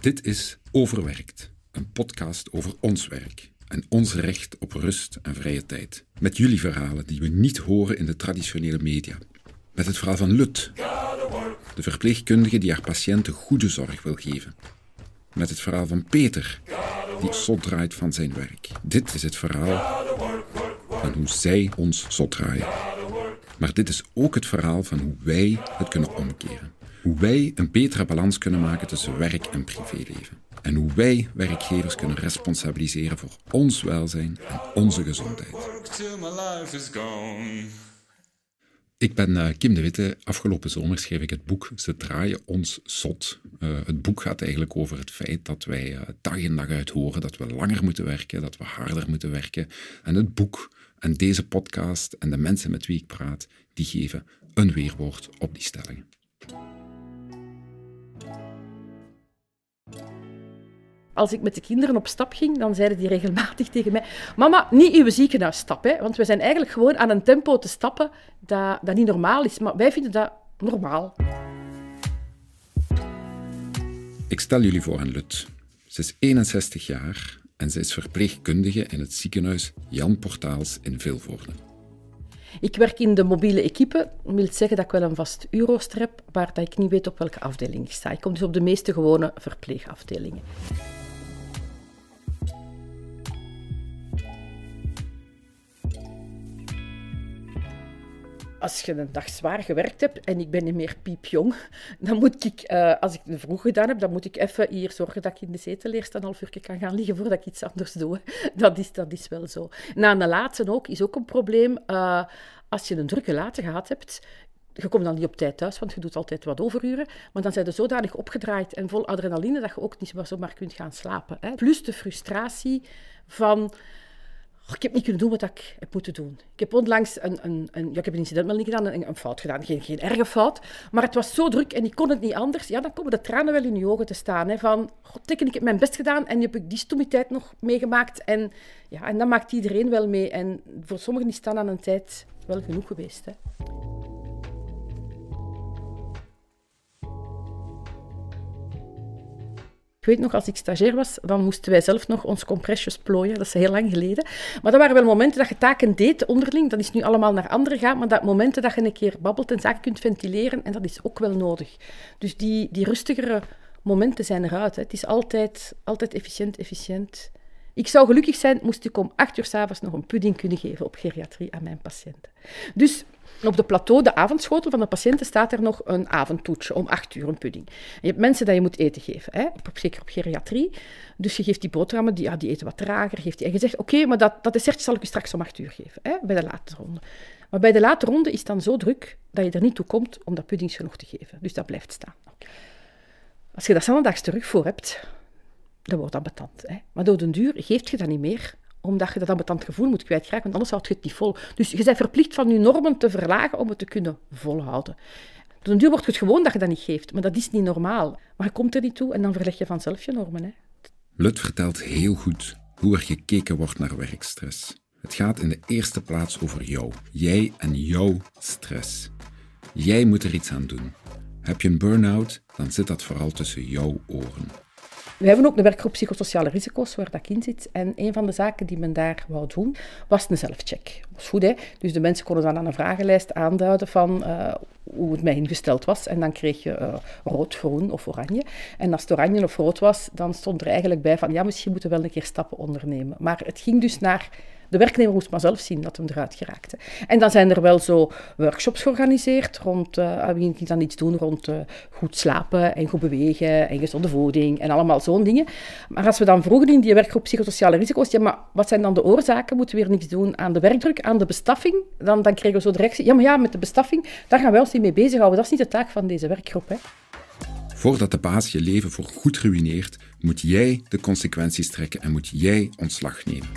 Dit is Overwerkt, een podcast over ons werk en ons recht op rust en vrije tijd. Met jullie verhalen die we niet horen in de traditionele media. Met het verhaal van Lut, de verpleegkundige die haar patiënten goede zorg wil geven. Met het verhaal van Peter, die zot draait van zijn werk. Dit is het verhaal van hoe zij ons zot draaien. Maar dit is ook het verhaal van hoe wij het kunnen omkeren. Hoe wij een betere balans kunnen maken tussen werk en privéleven. En hoe wij werkgevers kunnen responsabiliseren voor ons welzijn en onze gezondheid. Ik ben uh, Kim de Witte. Afgelopen zomer schreef ik het boek Ze draaien ons zot. Uh, het boek gaat eigenlijk over het feit dat wij uh, dag in dag uit horen dat we langer moeten werken, dat we harder moeten werken. En het boek en deze podcast en de mensen met wie ik praat, die geven een weerwoord op die stellingen. als ik met de kinderen op stap ging, dan zeiden die regelmatig tegen mij: Mama, niet uw ziekenhuisstap. Hè? Want we zijn eigenlijk gewoon aan een tempo te stappen dat, dat niet normaal is. Maar wij vinden dat normaal. Ik stel jullie voor aan Lut. Ze is 61 jaar en ze is verpleegkundige in het ziekenhuis Jan Portaals in Vilvoorde. Ik werk in de mobiele equipe. Dat wil zeggen dat ik wel een vast eurooster heb, maar dat ik niet weet op welke afdeling ik sta. Ik kom dus op de meeste gewone verpleegafdelingen. Als je een dag zwaar gewerkt hebt en ik ben niet meer piepjong, dan moet ik, uh, als ik het vroeg gedaan heb, dan moet ik even hier zorgen dat ik in de zetel eerst een half uur kan gaan liggen voordat ik iets anders doe. Dat is, dat is wel zo. Na een laatste ook, is ook een probleem. Uh, als je een drukke late gehad hebt, je komt dan niet op tijd thuis, want je doet altijd wat overuren. Maar dan zijn je zodanig opgedraaid en vol adrenaline dat je ook niet zomaar kunt gaan slapen. Hè. Plus de frustratie van ik heb niet kunnen doen wat ik heb moeten doen. Ik heb onlangs een, een, een ja, ik heb een incident wel niet gedaan, een, een, fout gedaan. Geen, geen erge fout. Maar het was zo druk en ik kon het niet anders. Ja, dan komen de tranen wel in je ogen te staan. Hè, van, god, ik heb mijn best gedaan en heb ik die stomiteit nog meegemaakt. En, ja, en dan maakt iedereen wel mee. En voor sommigen is dan aan een tijd wel genoeg geweest. Hè. Ik weet nog, als ik stagiair was, dan moesten wij zelf nog ons compressjes plooien. Dat is heel lang geleden. Maar dat waren wel momenten dat je taken deed onderling. Dat is nu allemaal naar anderen gaan. Maar dat momenten dat je een keer babbelt en zaken kunt ventileren, en dat is ook wel nodig. Dus die, die rustigere momenten zijn eruit. Hè. Het is altijd, altijd efficiënt, efficiënt. Ik zou gelukkig zijn, moest ik om acht uur s'avonds nog een pudding kunnen geven op geriatrie aan mijn patiënten. Dus op de plateau, de avondschotel van de patiënten, staat er nog een avondtoetje om acht uur, een pudding. je hebt mensen dat je moet eten geven, hè? Zeker op geriatrie. Dus je geeft die boterhammen, die, ja, die eten wat trager. Geeft die, en je zegt, oké, maar dat, dat dessertje zal ik u straks om acht uur geven, hè? bij de late ronde. Maar bij de late ronde is het dan zo druk dat je er niet toe komt om dat pudding genoeg te geven. Dus dat blijft staan. Als je dat terug voor hebt, dan wordt dat betant. Hè? Maar door den duur geeft je dat niet meer omdat je dat ambetant gevoel moet kwijtraken, want anders houd je het niet vol. Dus je bent verplicht van je normen te verlagen om het te kunnen volhouden. Door een duur wordt het gewoon dat je dat niet geeft, maar dat is niet normaal. Maar je komt er niet toe en dan verleg je vanzelf je normen. Hè. Lut vertelt heel goed hoe er gekeken wordt naar werkstress. Het gaat in de eerste plaats over jou. Jij en jouw stress. Jij moet er iets aan doen. Heb je een burn-out, dan zit dat vooral tussen jouw oren. We hebben ook een werkgroep psychosociale risico's waar dat in zit. En een van de zaken die men daar wou doen, was een zelfcheck. Dat was goed, hè? Dus de mensen konden dan aan een vragenlijst aanduiden van uh, hoe het mij ingesteld was. En dan kreeg je uh, rood, groen of oranje. En als het oranje of rood was, dan stond er eigenlijk bij van ja, misschien moeten we wel een keer stappen ondernemen. Maar het ging dus naar de werknemer moest maar zelf zien dat hem eruit geraakte. En dan zijn er wel zo workshops georganiseerd rond, uh, wie ging dan iets doen rond uh, goed slapen en goed bewegen en gezonde voeding en allemaal zo'n dingen. Maar als we dan vroegen in die werkgroep psychosociale risico's, ja, maar wat zijn dan de oorzaken? Moeten we weer niks doen aan de werkdruk, aan de bestaffing? Dan, dan kregen we zo de reactie, ja, maar ja, met de bestaffing, daar gaan wij ons niet mee bezighouden. Dat is niet de taak van deze werkgroep, hè. Voordat de baas je leven voor goed ruïneert, moet jij de consequenties trekken en moet jij ontslag nemen.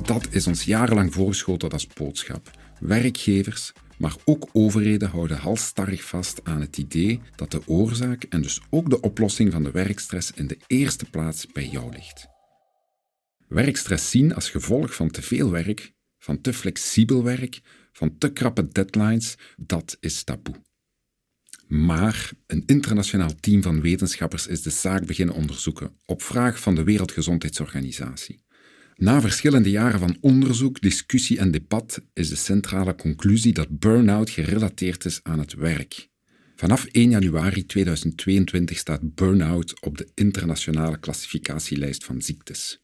Dat is ons jarenlang voorgeschoten als boodschap. Werkgevers, maar ook overheden houden halstarrig vast aan het idee dat de oorzaak en dus ook de oplossing van de werkstress in de eerste plaats bij jou ligt. Werkstress zien als gevolg van te veel werk, van te flexibel werk, van te krappe deadlines, dat is taboe. Maar een internationaal team van wetenschappers is de zaak beginnen onderzoeken op vraag van de Wereldgezondheidsorganisatie. Na verschillende jaren van onderzoek, discussie en debat is de centrale conclusie dat burn-out gerelateerd is aan het werk. Vanaf 1 januari 2022 staat burn-out op de internationale klassificatielijst van ziektes.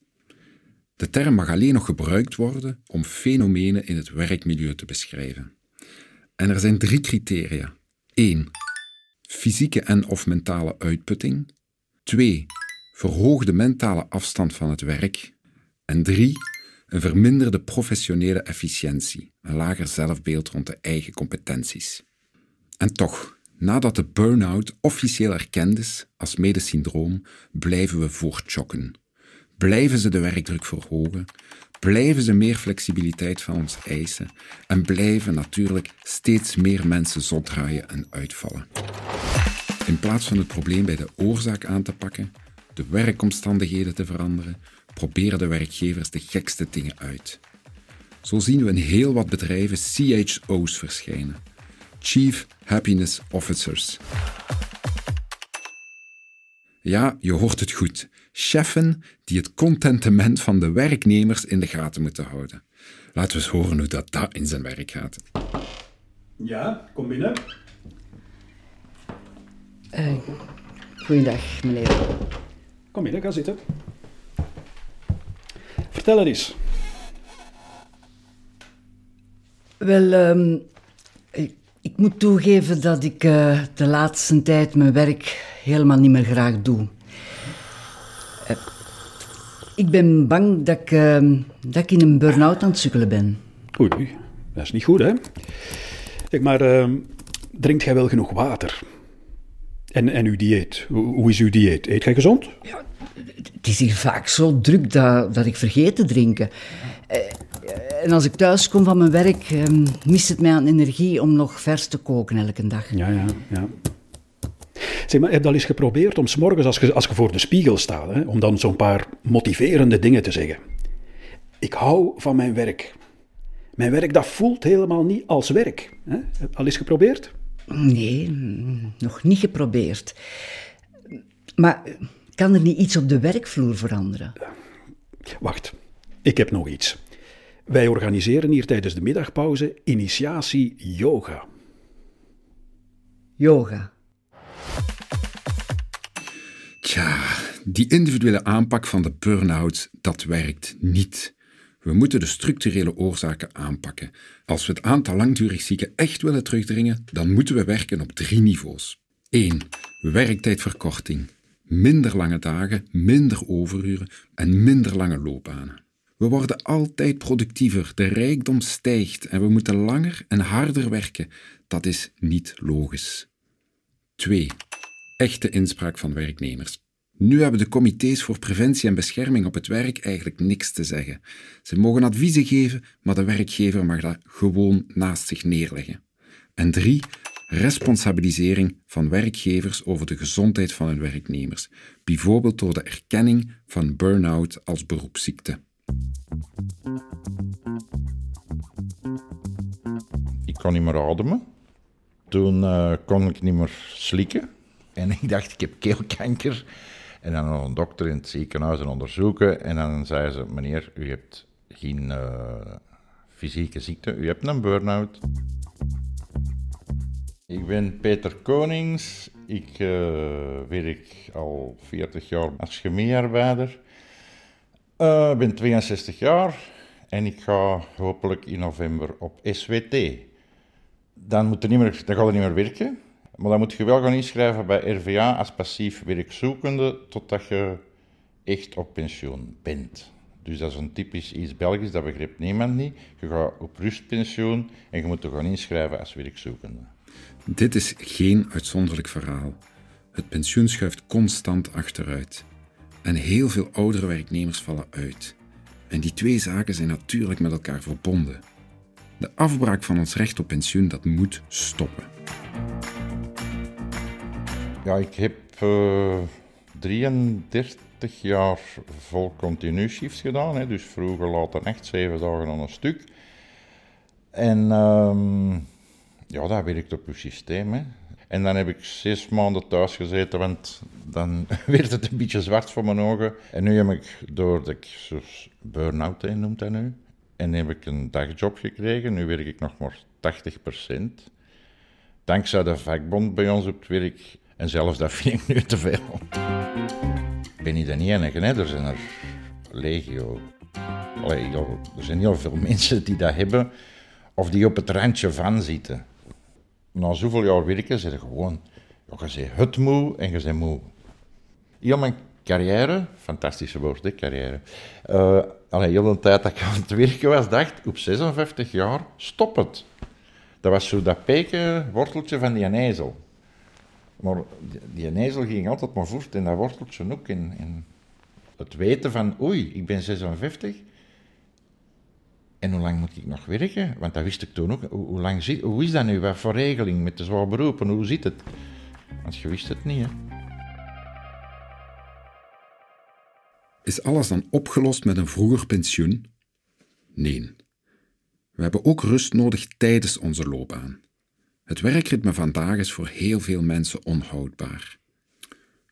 De term mag alleen nog gebruikt worden om fenomenen in het werkmilieu te beschrijven. En er zijn drie criteria. 1. Fysieke en of mentale uitputting. 2. Verhoogde mentale afstand van het werk. En 3. Een verminderde professionele efficiëntie, een lager zelfbeeld rond de eigen competenties. En toch, nadat de burn-out officieel erkend is als medisch syndroom, blijven we voortchokken. Blijven ze de werkdruk verhogen, blijven ze meer flexibiliteit van ons eisen en blijven natuurlijk steeds meer mensen zot draaien en uitvallen. In plaats van het probleem bij de oorzaak aan te pakken, de werkomstandigheden te veranderen, proberen de werkgevers de gekste dingen uit. Zo zien we in heel wat bedrijven CHO's verschijnen. Chief Happiness Officers. Ja, je hoort het goed. Cheffen die het contentement van de werknemers in de gaten moeten houden. Laten we eens horen hoe dat, dat in zijn werk gaat. Ja, kom binnen. Uh, goeiedag, meneer. Kom binnen, ga zitten. Vertel eens. Wel, um, ik moet toegeven dat ik uh, de laatste tijd mijn werk helemaal niet meer graag doe. Uh, ik ben bang dat ik, uh, dat ik in een burn-out aan het sukkelen ben. Oei, dat is niet goed, hè? Zeg maar, ehm, drinkt jij wel genoeg water? En, en uw dieet? Hoe, hoe is uw dieet? Eet jij gezond? Ja, het is hier vaak zo druk dat, dat ik vergeet te drinken. Eh, en als ik thuis kom van mijn werk, ehm, mist het mij aan energie om nog vers te koken elke dag. Ja, ja, ja. Zeg maar, heb je al eens geprobeerd om s'morgens, als je, als je voor de spiegel staat, hè, om dan zo'n paar motiverende dingen te zeggen? Ik hou van mijn werk. Mijn werk, dat voelt helemaal niet als werk. Hè? Al eens geprobeerd? Nee, nog niet geprobeerd. Maar kan er niet iets op de werkvloer veranderen? Wacht, ik heb nog iets. Wij organiseren hier tijdens de middagpauze initiatie yoga. Yoga. Tja, die individuele aanpak van de burn-out, dat werkt niet. We moeten de structurele oorzaken aanpakken. Als we het aantal langdurig zieken echt willen terugdringen, dan moeten we werken op drie niveaus. 1. Werktijdverkorting. Minder lange dagen, minder overuren en minder lange loopbanen. We worden altijd productiever, de rijkdom stijgt en we moeten langer en harder werken. Dat is niet logisch. 2. Echte inspraak van werknemers. Nu hebben de comité's voor preventie en bescherming op het werk eigenlijk niks te zeggen. Ze mogen adviezen geven, maar de werkgever mag dat gewoon naast zich neerleggen. En 3 responsabilisering van werkgevers over de gezondheid van hun werknemers, bijvoorbeeld door de erkenning van burn-out als beroepsziekte. Ik kon niet meer ademen. Toen uh, kon ik niet meer slikken. En ik dacht, ik heb keelkanker. En dan een dokter in het ziekenhuis onderzoeken. En dan zei ze, meneer, u hebt geen uh, fysieke ziekte, u hebt een burn-out. Ik ben Peter Konings. Ik uh, werk al 40 jaar als chemiearbeider. Ik uh, ben 62 jaar en ik ga hopelijk in november op SWT. Dan, moet er niet meer, dan gaat het niet meer werken, maar dan moet je wel gaan inschrijven bij RVA als passief werkzoekende totdat je echt op pensioen bent. Dus dat is een typisch iets Belgisch, dat begrijpt niemand niet. Je gaat op rustpensioen en je moet er gaan inschrijven als werkzoekende. Dit is geen uitzonderlijk verhaal. Het pensioen schuift constant achteruit. En heel veel oudere werknemers vallen uit. En die twee zaken zijn natuurlijk met elkaar verbonden. De afbraak van ons recht op pensioen, dat moet stoppen. Ja, ik heb uh, eh, 33 jaar vol continu shifts gedaan. Hè. Dus vroeger later echt zeven dagen aan een stuk. En... Uh, ja, dat werkt op je systeem. Hè. En dan heb ik zes maanden thuis gezeten, want dan werd het een beetje zwart voor mijn ogen. En nu heb ik, doordat ik burn-out noemt dat nu, en heb ik een dagjob gekregen. Nu werk ik nog maar 80% Dankzij de vakbond bij ons op het werk. En zelfs dat vind ik nu te veel. Ik ben niet de enige, hè. er zijn er legio. Er zijn heel veel mensen die dat hebben, of die op het randje van zitten. Na zoveel jaar werken, zijn gewoon, ja, je bent het moe en je bent moe. Mijn carrière, fantastische woord, hè, carrière. Uh, heel de tijd dat ik aan het werken was, dacht op 56 jaar, stop het. Dat was zo dat worteltje van die ezel. Maar die, ezel ging altijd maar voort in dat worteltje ook. In het weten van, oei, ik ben 56. En hoe lang moet ik nog werken? Want dat wist ik toen ook. Hoe, lang zit, hoe is dat nu? Wat voor regeling met de zwaar beroepen? Hoe zit het? Want je wist het niet, hè? Is alles dan opgelost met een vroeger pensioen? Nee. We hebben ook rust nodig tijdens onze loopbaan. Het werkritme vandaag is voor heel veel mensen onhoudbaar.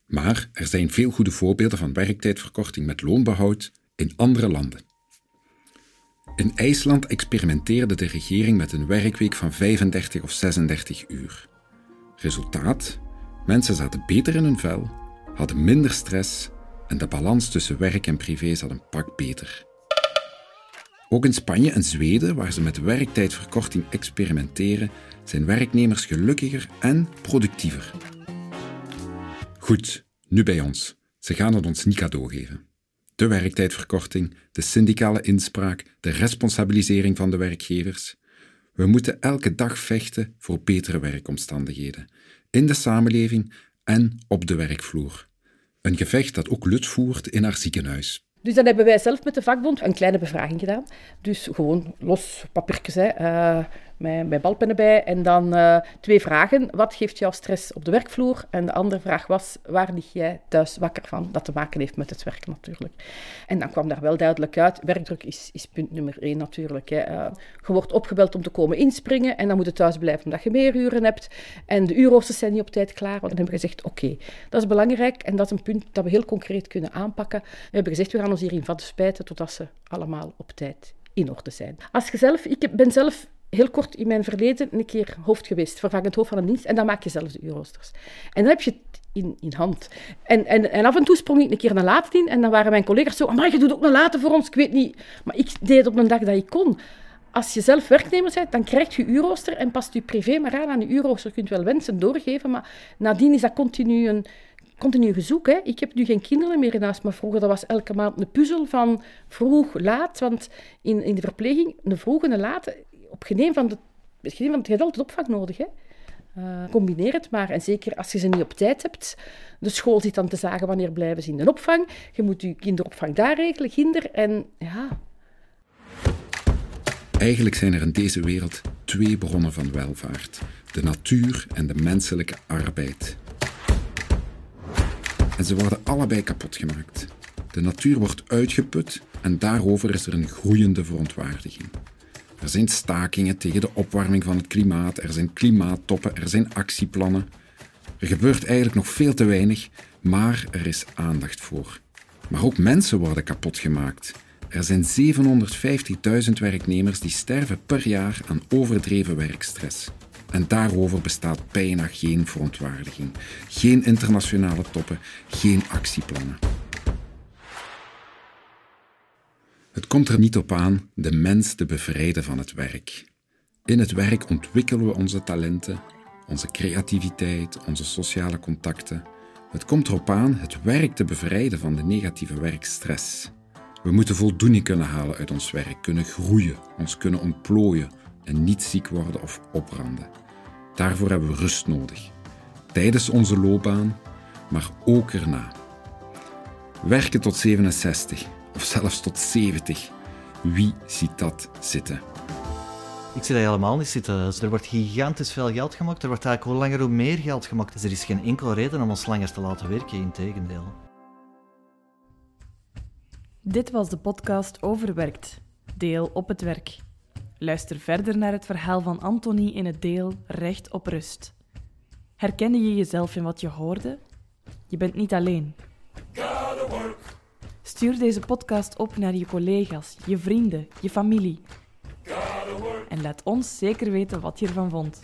Maar er zijn veel goede voorbeelden van werktijdverkorting met loonbehoud in andere landen. In IJsland experimenteerde de regering met een werkweek van 35 of 36 uur. Resultaat: mensen zaten beter in hun vel, hadden minder stress en de balans tussen werk en privé zat een pak beter. Ook in Spanje en Zweden, waar ze met werktijdverkorting experimenteren, zijn werknemers gelukkiger en productiever. Goed, nu bij ons. Ze gaan het ons niet cadeau geven. De werktijdverkorting, de syndicale inspraak, de responsabilisering van de werkgevers. We moeten elke dag vechten voor betere werkomstandigheden, in de samenleving en op de werkvloer. Een gevecht dat ook Lut voert in haar ziekenhuis. Dus dan hebben wij zelf met de vakbond een kleine bevraging gedaan. Dus gewoon los papiertjes, hè. Uh, met balpennen bij. En dan uh, twee vragen. Wat geeft jou stress op de werkvloer? En de andere vraag was, waar lig jij thuis wakker van? Dat te maken heeft met het werk natuurlijk. En dan kwam daar wel duidelijk uit, werkdruk is, is punt nummer één natuurlijk. Hè. Uh, je wordt opgebeld om te komen inspringen en dan moet je thuis blijven omdat je meer uren hebt. En de uurroosters zijn niet op tijd klaar. Dan hebben we gezegd, oké, dat is belangrijk en dat is een punt dat we heel concreet kunnen aanpakken. We hebben gezegd, we gaan ons hierin vatten spijten totdat ze allemaal op tijd in orde zijn. Als je zelf, ik ben zelf heel kort in mijn verleden een keer hoofd geweest, vervangend hoofd van een dienst, en dan maak je zelf de uurroosters. En dan heb je het in, in hand. En, en, en af en toe sprong ik een keer een late in, en dan waren mijn collega's zo, maar je doet ook een late voor ons, ik weet niet. Maar ik deed het op een dag dat ik kon. Als je zelf werknemer bent, dan krijg je uurrooster en past je privé maar aan aan je uurrooster. Je kunt wel wensen doorgeven, maar nadien is dat continu een continu gezoek. Hè. Ik heb nu geen kinderen meer huis, maar vroeger dat was elke maand een puzzel van vroeg, laat. Want in, in de verpleging, een vroeg en een laat, op geen van de... Geen van, je hebt altijd opvang nodig, hè. Uh, combineer het maar. En zeker als je ze niet op tijd hebt. De school zit dan te zagen wanneer blijven ze in de opvang. Je moet je kinderopvang daar regelen, kinder. En ja. Eigenlijk zijn er in deze wereld twee bronnen van welvaart: de natuur en de menselijke arbeid. En ze worden allebei kapot gemaakt. De natuur wordt uitgeput en daarover is er een groeiende verontwaardiging. Er zijn stakingen tegen de opwarming van het klimaat, er zijn klimaattoppen, er zijn actieplannen. Er gebeurt eigenlijk nog veel te weinig, maar er is aandacht voor. Maar ook mensen worden kapot gemaakt. Er zijn 750.000 werknemers die sterven per jaar aan overdreven werkstress. En daarover bestaat bijna geen verontwaardiging. Geen internationale toppen, geen actieplannen. Het komt er niet op aan de mens te bevrijden van het werk. In het werk ontwikkelen we onze talenten, onze creativiteit, onze sociale contacten. Het komt erop aan het werk te bevrijden van de negatieve werkstress. We moeten voldoening kunnen halen uit ons werk, kunnen groeien, ons kunnen ontplooien en niet ziek worden of opbranden. Daarvoor hebben we rust nodig. Tijdens onze loopbaan, maar ook erna. Werken tot 67 of zelfs tot 70. Wie ziet dat zitten? Ik zie dat helemaal niet zitten. Dus er wordt gigantisch veel geld gemaakt. Er wordt eigenlijk hoe langer hoe meer geld gemaakt. Dus er is geen enkele reden om ons langer te laten werken, integendeel. Dit was de podcast Overwerkt. Deel op het werk. Luister verder naar het verhaal van Anthony in het deel Recht op Rust. Herkende je jezelf in wat je hoorde? Je bent niet alleen. Stuur deze podcast op naar je collega's, je vrienden, je familie. En laat ons zeker weten wat je ervan vond.